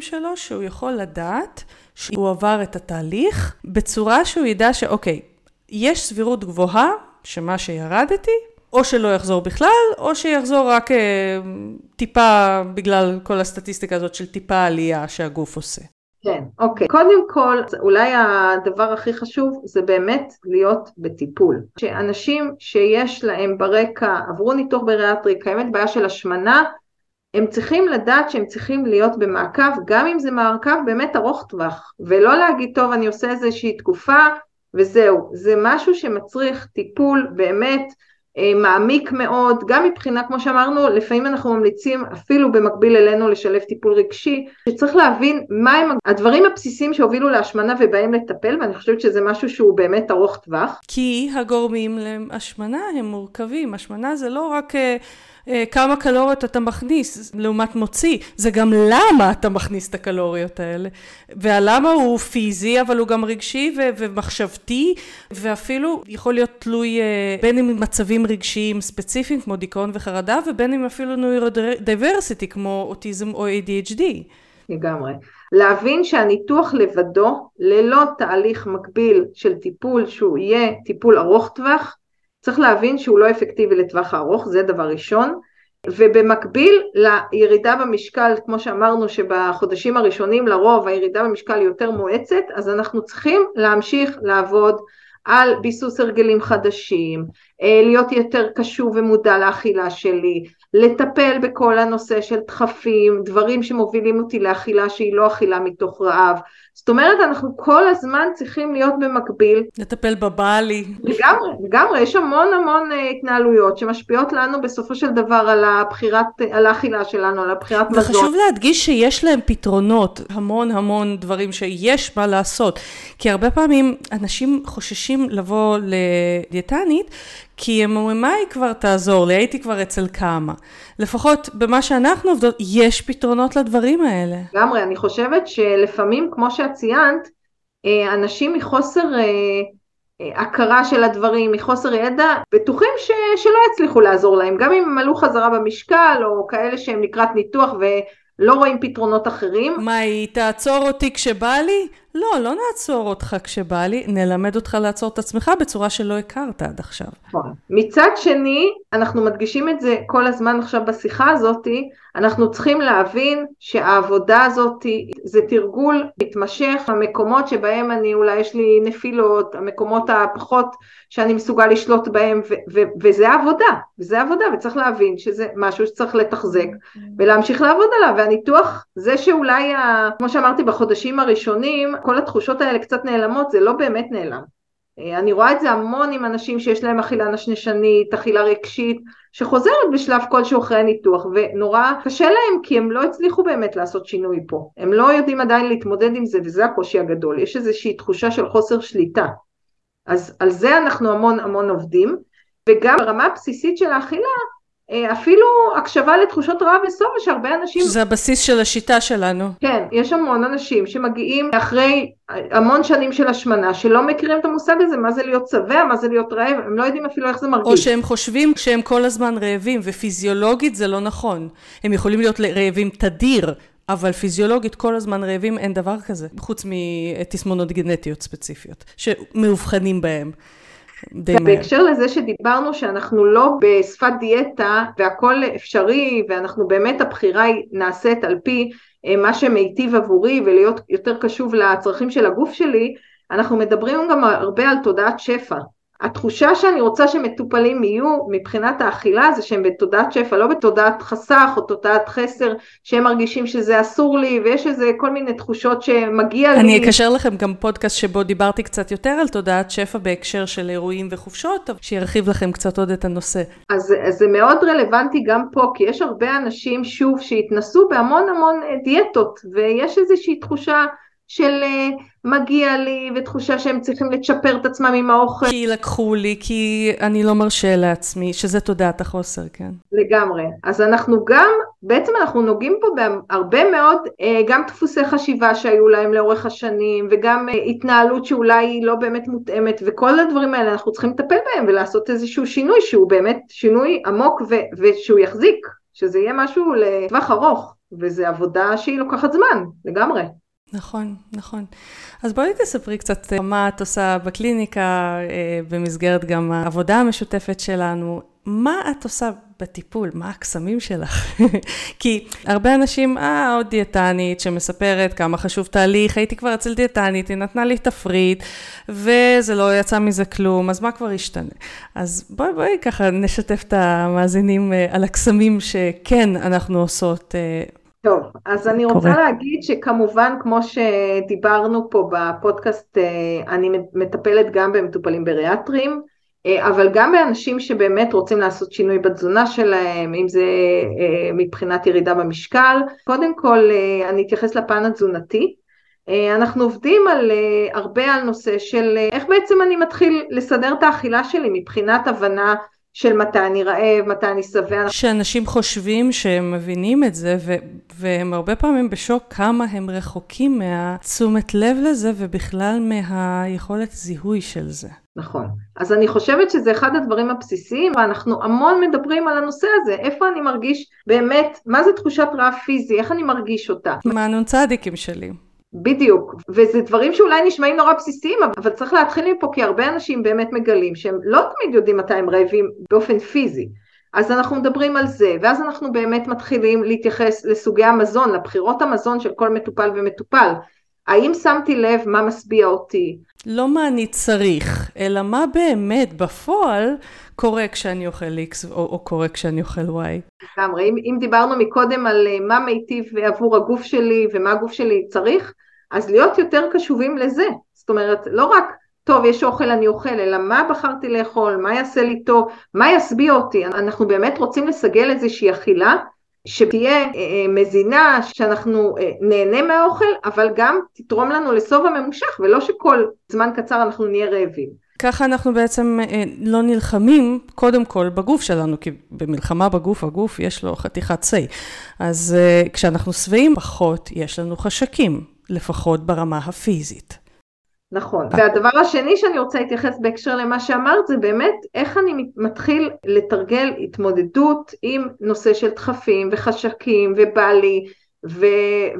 שלו שהוא יכול לדעת שהוא עבר את התהליך בצורה שהוא ידע שאוקיי, יש סבירות גבוהה שמה שירדתי, או שלא יחזור בכלל, או שיחזור רק אה, טיפה בגלל כל הסטטיסטיקה הזאת של טיפה עלייה שהגוף עושה. כן, אוקיי. קודם כל, אולי הדבר הכי חשוב זה באמת להיות בטיפול. שאנשים שיש להם ברקע, עברו ניתוח בריאטרי, קיימת בעיה של השמנה, הם צריכים לדעת שהם צריכים להיות במעקב, גם אם זה מעקב באמת ארוך טווח, ולא להגיד, טוב, אני עושה איזושהי תקופה וזהו. זה משהו שמצריך טיפול באמת מעמיק מאוד, גם מבחינה, כמו שאמרנו, לפעמים אנחנו ממליצים אפילו במקביל אלינו לשלב טיפול רגשי, שצריך להבין מהם הדברים הבסיסיים שהובילו להשמנה ובהם לטפל, ואני חושבת שזה משהו שהוא באמת ארוך טווח. כי הגורמים להשמנה הם מורכבים, השמנה זה לא רק... אה, כמה קלוריות אתה מכניס לעומת מוציא, זה גם למה אתה מכניס את הקלוריות האלה. והלמה הוא פיזי, אבל הוא גם רגשי ו- ומחשבתי, ואפילו יכול להיות תלוי אה, בין אם מצבים רגשיים ספציפיים כמו דיכאון וחרדה, ובין אם אפילו neurodiversity כמו אוטיזם או ADHD. לגמרי. להבין שהניתוח לבדו, ללא תהליך מקביל של טיפול שהוא יהיה טיפול ארוך טווח, צריך להבין שהוא לא אפקטיבי לטווח הארוך, זה דבר ראשון. ובמקביל לירידה במשקל, כמו שאמרנו שבחודשים הראשונים לרוב הירידה במשקל היא יותר מואצת, אז אנחנו צריכים להמשיך לעבוד על ביסוס הרגלים חדשים, אה, להיות יותר קשוב ומודע לאכילה שלי, לטפל בכל הנושא של דחפים, דברים שמובילים אותי לאכילה שהיא לא אכילה מתוך רעב. זאת אומרת, אנחנו כל הזמן צריכים להיות במקביל. לטפל בבעלי. לגמרי, לגמרי, יש המון המון אה, התנהלויות שמשפיעות לנו בסופו של דבר על הבחירת, על האכילה שלנו, על הבחירת מזון. וחשוב להדגיש שיש להם פתרונות, המון המון דברים שיש מה לעשות. כי הרבה פעמים אנשים חוששים לבוא לדיאטנית, כי הם אומרים, מה היא כבר תעזור לי? הייתי כבר אצל כמה. לפחות במה שאנחנו עובדות, יש פתרונות לדברים האלה. לגמרי, אני חושבת שלפעמים, כמו שאת ציינת, אה, אנשים מחוסר אה, אה, הכרה של הדברים, מחוסר ידע, בטוחים ש, שלא יצליחו לעזור להם, גם אם הם עלו חזרה במשקל, או כאלה שהם לקראת ניתוח ולא רואים פתרונות אחרים. מה, היא תעצור אותי כשבא לי? לא, לא נעצור אותך כשבא לי, נלמד אותך לעצור את עצמך בצורה שלא הכרת עד עכשיו. נכון. מצד שני, אנחנו מדגישים את זה כל הזמן עכשיו בשיחה הזאתי, אנחנו צריכים להבין שהעבודה הזאת זה תרגול מתמשך, המקומות שבהם אני אולי יש לי נפילות, המקומות הפחות שאני מסוגל לשלוט בהם, ו- ו- וזה עבודה, וזה עבודה, וצריך להבין שזה משהו שצריך לתחזק ולהמשיך לעבוד עליו, והניתוח, זה שאולי, ה- כמו שאמרתי בחודשים הראשונים, כל התחושות האלה קצת נעלמות, זה לא באמת נעלם. אה, אני רואה את זה המון עם אנשים שיש להם אכילה נשנשנית, אכילה רגשית, שחוזרת בשלב כלשהו אחרי הניתוח, ונורא קשה להם כי הם לא הצליחו באמת לעשות שינוי פה. הם לא יודעים עדיין להתמודד עם זה, וזה הקושי הגדול. יש איזושהי תחושה של חוסר שליטה. אז על זה אנחנו המון המון עובדים, וגם ברמה הבסיסית של האכילה, אפילו הקשבה לתחושות רעב וסוף, יש הרבה אנשים... שזה הבסיס של השיטה שלנו. כן, יש המון אנשים שמגיעים אחרי המון שנים של השמנה, שלא מכירים את המושג הזה, מה זה להיות שבע, מה זה להיות רעב, הם לא יודעים אפילו איך זה מרגיש. או שהם חושבים שהם כל הזמן רעבים, ופיזיולוגית זה לא נכון. הם יכולים להיות רעבים תדיר, אבל פיזיולוגית כל הזמן רעבים אין דבר כזה, חוץ מתסמונות גנטיות ספציפיות, שמאובחנים בהם. בהקשר לזה שדיברנו שאנחנו לא בשפת דיאטה והכל אפשרי ואנחנו באמת הבחירה היא נעשית על פי אה, מה שמיטיב עבורי ולהיות יותר קשוב לצרכים של הגוף שלי, אנחנו מדברים גם הרבה על תודעת שפע. התחושה שאני רוצה שמטופלים יהיו מבחינת האכילה זה שהם בתודעת שפע, לא בתודעת חסך או תודעת חסר, שהם מרגישים שזה אסור לי ויש איזה כל מיני תחושות שמגיע אני לי. אני אקשר לכם גם פודקאסט שבו דיברתי קצת יותר על תודעת שפע בהקשר של אירועים וחופשות, שירחיב לכם קצת עוד את הנושא. אז, אז זה מאוד רלוונטי גם פה, כי יש הרבה אנשים שוב שהתנסו בהמון המון דיאטות ויש איזושהי תחושה של אה, מגיע לי, ותחושה שהם צריכים לצ'פר את עצמם עם האוכל. כי לקחו לי, כי אני לא מרשה לעצמי, שזה תודעת החוסר, כן. לגמרי. אז אנחנו גם, בעצם אנחנו נוגעים פה בהרבה מאוד, אה, גם דפוסי חשיבה שהיו להם לאורך השנים, וגם אה, התנהלות שאולי היא לא באמת מותאמת, וכל הדברים האלה אנחנו צריכים לטפל בהם ולעשות איזשהו שינוי שהוא באמת שינוי עמוק ו- ושהוא יחזיק, שזה יהיה משהו לטווח ארוך, וזו עבודה שהיא לוקחת זמן, לגמרי. נכון, נכון. אז בואי תספרי קצת אה, מה את עושה בקליניקה, אה, במסגרת גם העבודה המשותפת שלנו. מה את עושה בטיפול? מה הקסמים שלך? *laughs* כי הרבה אנשים, אה, עוד דיאטנית שמספרת כמה חשוב תהליך, הייתי כבר אצל דיאטנית, היא נתנה לי תפריט, וזה לא יצא מזה כלום, אז מה כבר ישתנה? אז בואי, בואי ככה נשתף את המאזינים אה, על הקסמים שכן אנחנו עושות. טוב, אז אני רוצה קורה. להגיד שכמובן, כמו שדיברנו פה בפודקאסט, אה, אני מטפלת גם במטופלים בריאטרים, אה, אבל גם באנשים שבאמת רוצים לעשות שינוי בתזונה שלהם, אם זה אה, מבחינת ירידה במשקל. קודם כל, אני אתייחס לפן התזונתי. אנחנו עובדים על, הרבה על נושא של איך בעצם אני מתחיל לסדר את האכילה שלי מבחינת הבנה של מתי אני רעב, מתי אני שבע. שאנשים חושבים שהם מבינים את זה, והם הרבה פעמים בשוק כמה הם רחוקים מהתשומת לב לזה, ובכלל מהיכולת זיהוי של זה. נכון. אז אני חושבת שזה אחד הדברים הבסיסיים, ואנחנו המון מדברים על הנושא הזה, איפה אני מרגיש באמת, מה זה תחושת רעב פיזי, איך אני מרגיש אותה. מה הנ"צדיקים שלי. בדיוק, וזה דברים שאולי נשמעים נורא בסיסיים, אבל צריך להתחיל מפה כי הרבה אנשים באמת מגלים שהם לא תמיד יודעים מתי הם רעבים באופן פיזי. אז אנחנו מדברים על זה, ואז אנחנו באמת מתחילים להתייחס לסוגי המזון, לבחירות המזון של כל מטופל ומטופל. האם שמתי לב מה משביע אותי? לא מה אני צריך, אלא מה באמת בפועל קורה כשאני אוכל X או, או קורה כשאני אוכל Y. לגמרי, אם, אם דיברנו מקודם על אה, מה מיטיב עבור הגוף שלי ומה הגוף שלי צריך, אז להיות יותר קשובים לזה. זאת אומרת, לא רק, טוב, יש אוכל, אני אוכל, אלא מה בחרתי לאכול, מה יעשה לי טוב, מה ישביע אותי. אנחנו באמת רוצים לסגל איזושהי אכילה שתהיה אה, אה, מזינה, שאנחנו אה, נהנה מהאוכל, אבל גם תתרום לנו לסוב הממושך, ולא שכל זמן קצר אנחנו נהיה רעבים. ככה אנחנו בעצם לא נלחמים קודם כל בגוף שלנו, כי במלחמה בגוף, הגוף יש לו חתיכת שיא. אז כשאנחנו שבעים פחות, יש לנו חשקים, לפחות ברמה הפיזית. נכון. והדבר השני שאני רוצה להתייחס בהקשר למה שאמרת זה באמת איך אני מתחיל לתרגל התמודדות עם נושא של דחפים וחשקים ובא לי ו,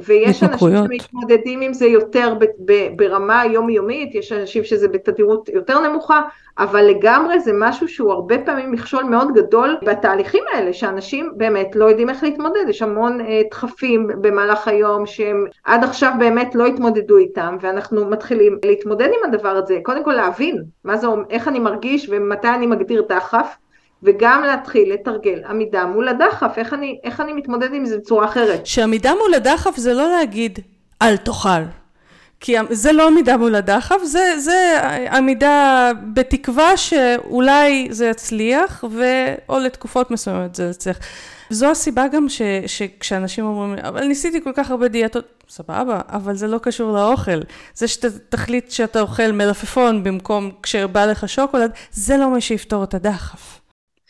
ויש אנשים שמתמודדים עם זה יותר ב, ב, ברמה יומיומית, יש אנשים שזה בתדירות יותר נמוכה, אבל לגמרי זה משהו שהוא הרבה פעמים מכשול מאוד גדול בתהליכים האלה, שאנשים באמת לא יודעים איך להתמודד, יש המון uh, דחפים במהלך היום שהם עד עכשיו באמת לא התמודדו איתם, ואנחנו מתחילים להתמודד עם הדבר הזה, קודם כל להבין מה זה, איך אני מרגיש ומתי אני מגדיר דחף, וגם להתחיל לתרגל עמידה מול הדחף, איך אני, איך אני מתמודד עם זה בצורה אחרת. שעמידה מול הדחף זה לא להגיד אל תאכל. כי זה לא עמידה מול הדחף, זה, זה עמידה בתקווה שאולי זה יצליח, ו... או לתקופות מסוימות זה יצליח. זו הסיבה גם ש, שכשאנשים אומרים, אבל ניסיתי כל כך הרבה דיאטות, סבבה, אבל זה לא קשור לאוכל. זה שתחליט שאתה אוכל מלפפון במקום כשבא לך שוקולד, זה לא מה שיפתור את הדחף.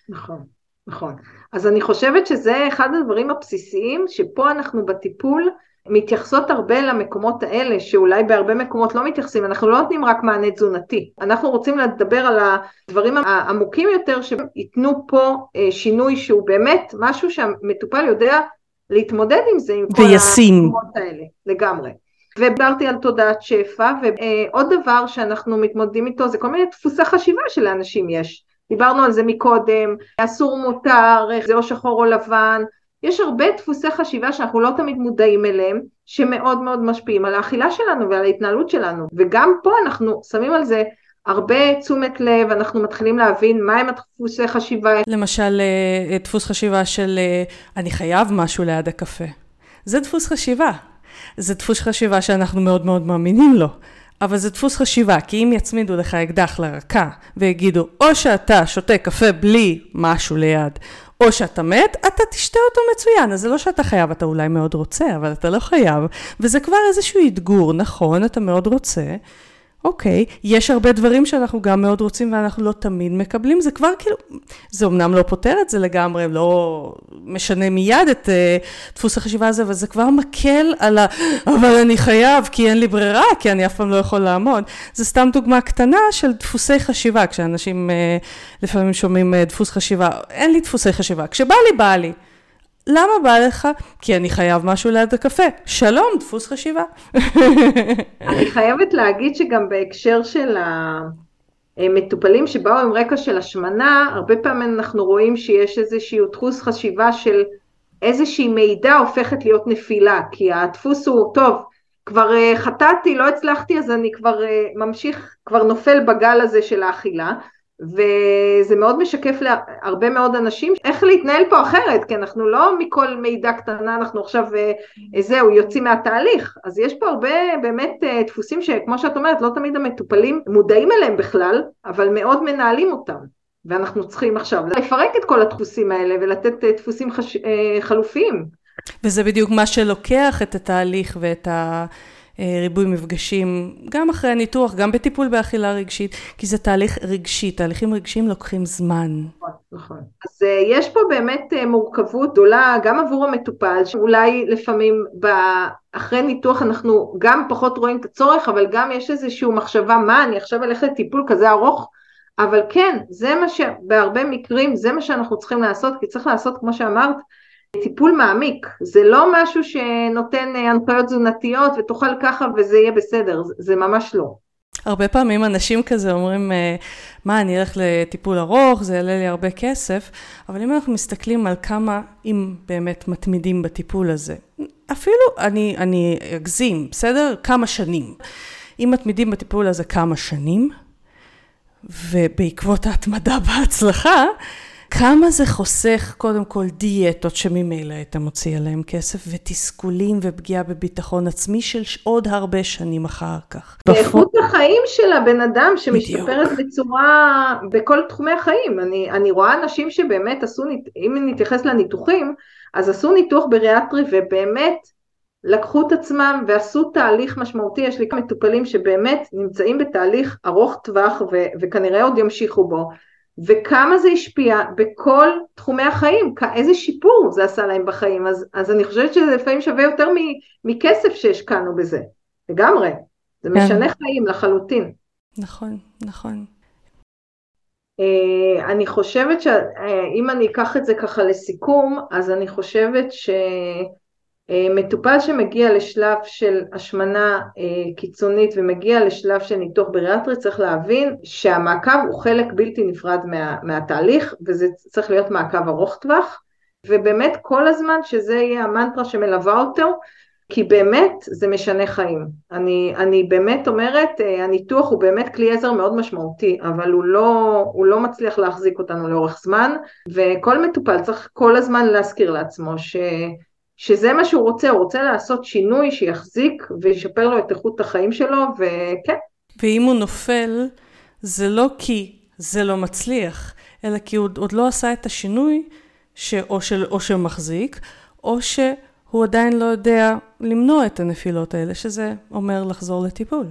נכון, נכון. אז אני חושבת שזה אחד הדברים הבסיסיים, שפה אנחנו בטיפול מתייחסות הרבה למקומות האלה, שאולי בהרבה מקומות לא מתייחסים, אנחנו לא נותנים רק מענה תזונתי, אנחנו רוצים לדבר על הדברים העמוקים יותר, שייתנו פה אה, שינוי שהוא באמת משהו שהמטופל יודע להתמודד עם זה, עם וישים. כל המקומות האלה, לגמרי. ודיברתי על תודעת שפע, ועוד דבר שאנחנו מתמודדים איתו זה כל מיני דפוסי חשיבה שלאנשים יש. דיברנו על זה מקודם, אסור מותר, זה או שחור או לבן, יש הרבה דפוסי חשיבה שאנחנו לא תמיד מודעים אליהם, שמאוד מאוד משפיעים על האכילה שלנו ועל ההתנהלות שלנו, וגם פה אנחנו שמים על זה הרבה תשומת לב, אנחנו מתחילים להבין מהם הדפוסי חשיבה. למשל, אה, דפוס חשיבה של אה, אני חייב משהו ליד הקפה. זה דפוס חשיבה. זה דפוס חשיבה שאנחנו מאוד מאוד מאמינים לו. אבל זה דפוס חשיבה, כי אם יצמידו לך אקדח לרקה ויגידו, או שאתה שותה קפה בלי משהו ליד, או שאתה מת, אתה תשתה אותו מצוין. אז זה לא שאתה חייב, אתה אולי מאוד רוצה, אבל אתה לא חייב. וזה כבר איזשהו אתגור, נכון, אתה מאוד רוצה. אוקיי, יש הרבה דברים שאנחנו גם מאוד רוצים ואנחנו לא תמיד מקבלים, זה כבר כאילו, זה אמנם לא פותר את זה לגמרי, לא משנה מיד את uh, דפוס החשיבה הזה, אבל זה כבר מקל על ה... אבל אני חייב, כי אין לי ברירה, כי אני אף פעם לא יכול לעמוד. זה סתם דוגמה קטנה של דפוסי חשיבה, כשאנשים uh, לפעמים שומעים uh, דפוס חשיבה, אין לי דפוסי חשיבה, כשבא לי, בא לי. למה בא לך? כי אני חייב משהו ליד הקפה. שלום, דפוס חשיבה. אני חייבת להגיד שגם בהקשר של המטופלים שבאו עם רקע של השמנה, הרבה פעמים אנחנו רואים שיש איזשהו דפוס חשיבה של איזושהי מידע הופכת להיות נפילה, כי הדפוס הוא, טוב, כבר אה, חטאתי, לא הצלחתי, אז אני כבר אה, ממשיך, כבר נופל בגל הזה של האכילה. וזה מאוד משקף להרבה מאוד אנשים איך להתנהל פה אחרת, כי אנחנו לא מכל מידע קטנה אנחנו עכשיו אה, זהו יוצאים מהתהליך, אז יש פה הרבה באמת אה, דפוסים שכמו שאת אומרת לא תמיד המטופלים מודעים אליהם בכלל, אבל מאוד מנהלים אותם, ואנחנו צריכים עכשיו לפרק את כל הדפוסים האלה ולתת אה, דפוסים חש... חלופיים. וזה בדיוק מה שלוקח את התהליך ואת ה... אה, ריבוי מפגשים, גם אחרי הניתוח, גם בטיפול באכילה רגשית, כי זה תהליך רגשי, תהליכים רגשיים לוקחים זמן. נכון. אז אה, יש פה באמת אה, מורכבות גדולה גם עבור המטופל, שאולי לפעמים אחרי ניתוח אנחנו גם פחות רואים את הצורך, אבל גם יש איזושהי מחשבה, מה, אני עכשיו אלך לטיפול כזה ארוך? אבל כן, זה מה שבהרבה מקרים, זה מה שאנחנו צריכים לעשות, כי צריך לעשות, כמו שאמרת, טיפול מעמיק, זה לא משהו שנותן אה, הנחיות תזונתיות ותאכל ככה וזה יהיה בסדר, זה ממש לא. הרבה פעמים אנשים כזה אומרים, אה, מה, אני אלך לטיפול ארוך, זה יעלה לי הרבה כסף, אבל אם אנחנו מסתכלים על כמה, אם באמת מתמידים בטיפול הזה, אפילו אני, אני אגזים, בסדר? כמה שנים. אם מתמידים בטיפול הזה כמה שנים, ובעקבות ההתמדה בהצלחה, כמה זה חוסך קודם כל דיאטות שממילא היית מוציא עליהם כסף ותסכולים ופגיעה בביטחון עצמי של עוד הרבה שנים אחר כך. איכות החיים של הבן אדם שמשתפרת בצורה, בכל תחומי החיים. אני, אני רואה אנשים שבאמת עשו, אם נתייחס לניתוחים, אז עשו ניתוח בריאטרי ובאמת לקחו את עצמם ועשו תהליך משמעותי, יש לי כמה מטופלים שבאמת נמצאים בתהליך ארוך טווח ו- וכנראה עוד ימשיכו בו, וכמה זה השפיע בכל תחומי החיים, איזה שיפור זה עשה להם בחיים, אז, אז אני חושבת שזה לפעמים שווה יותר מכסף שהשקענו בזה, לגמרי, זה כן. משנה חיים לחלוטין. נכון, נכון. Uh, אני חושבת שאם uh, אני אקח את זה ככה לסיכום, אז אני חושבת ש... אה, מטופל שמגיע לשלב של השמנה אה, קיצונית ומגיע לשלב של ניתוח בריאטרי צריך להבין שהמעקב הוא חלק בלתי נפרד מה, מהתהליך וזה צריך להיות מעקב ארוך טווח ובאמת כל הזמן שזה יהיה המנטרה שמלווה אותו כי באמת זה משנה חיים. אני, אני באמת אומרת, אה, הניתוח הוא באמת כלי עזר מאוד משמעותי, אבל הוא לא, הוא לא מצליח להחזיק אותנו לאורך זמן, וכל מטופל צריך כל הזמן להזכיר לעצמו ש... שזה מה שהוא רוצה, הוא רוצה לעשות שינוי שיחזיק וישפר לו את איכות החיים שלו, וכן. ואם הוא נופל, זה לא כי זה לא מצליח, אלא כי הוא עוד לא עשה את השינוי, ש... או, של... או שמחזיק, או שהוא עדיין לא יודע למנוע את הנפילות האלה, שזה אומר לחזור לטיפול.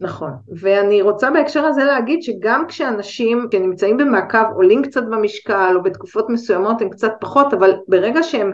נכון, ואני רוצה בהקשר הזה להגיד שגם כשאנשים שנמצאים במעקב עולים קצת במשקל או בתקופות מסוימות הם קצת פחות, אבל ברגע שהם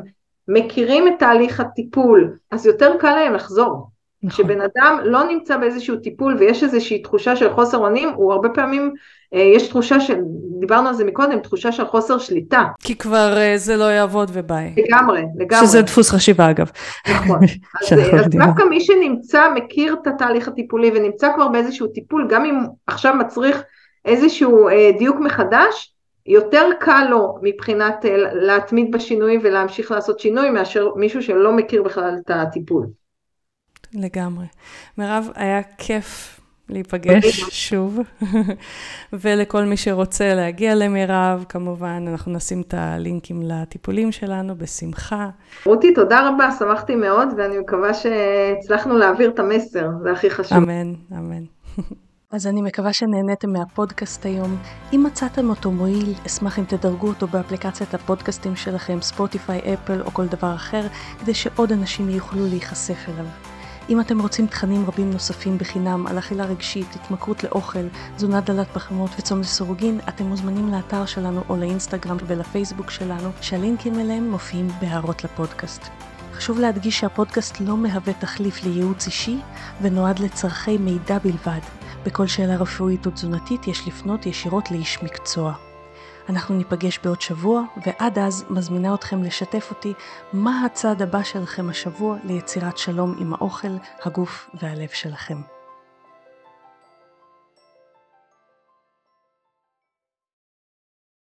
מכירים את תהליך הטיפול, אז יותר קל להם לחזור. נכון. כשבן אדם לא נמצא באיזשהו טיפול ויש איזושהי תחושה של חוסר אונים, הוא הרבה פעמים, אה, יש תחושה של, דיברנו על זה מקודם, תחושה של חוסר שליטה. כי כבר אה, זה לא יעבוד וביי. לגמרי, לגמרי. שזה דפוס חשיבה אגב. נכון. *laughs* אז, אז דווקא מי שנמצא, מכיר את התהליך הטיפולי ונמצא כבר באיזשהו טיפול, גם אם עכשיו מצריך איזשהו אה, דיוק מחדש, יותר קל לו מבחינת אה, להתמיד בשינוי ולהמשיך לעשות שינוי מאשר מישהו שלא מכיר בכלל את הטיפול. לגמרי. מירב, היה כיף להיפגש שוב, *laughs* ולכל מי שרוצה להגיע למירב, כמובן, אנחנו נשים את הלינקים לטיפולים שלנו בשמחה. רותי, תודה רבה, שמחתי מאוד, ואני מקווה שהצלחנו להעביר את המסר, זה הכי חשוב. אמן, אמן. *laughs* אז אני מקווה שנהניתם מהפודקאסט היום. אם מצאתם אותו מועיל, אשמח אם תדרגו אותו באפליקציית הפודקאסטים שלכם, ספוטיפיי, אפל או כל דבר אחר, כדי שעוד אנשים יוכלו להיחשף אליו. אם אתם רוצים תכנים רבים נוספים בחינם על אכילה רגשית, התמכרות לאוכל, תזונה דלת פחמות וצום לסירוגין, אתם מוזמנים לאתר שלנו או לאינסטגרם ולפייסבוק שלנו, שהלינקים אליהם מופיעים בהערות לפודקאסט. חשוב להדגיש שהפודקאסט לא מהווה תחליף לייעוץ אישי ונועד לצורכי מידע בלבד. בכל שאלה רפואית או תזונתית יש לפנות ישירות לאיש מקצוע. אנחנו ניפגש בעוד שבוע, ועד אז מזמינה אתכם לשתף אותי מה הצעד הבא שלכם השבוע ליצירת שלום עם האוכל, הגוף והלב שלכם.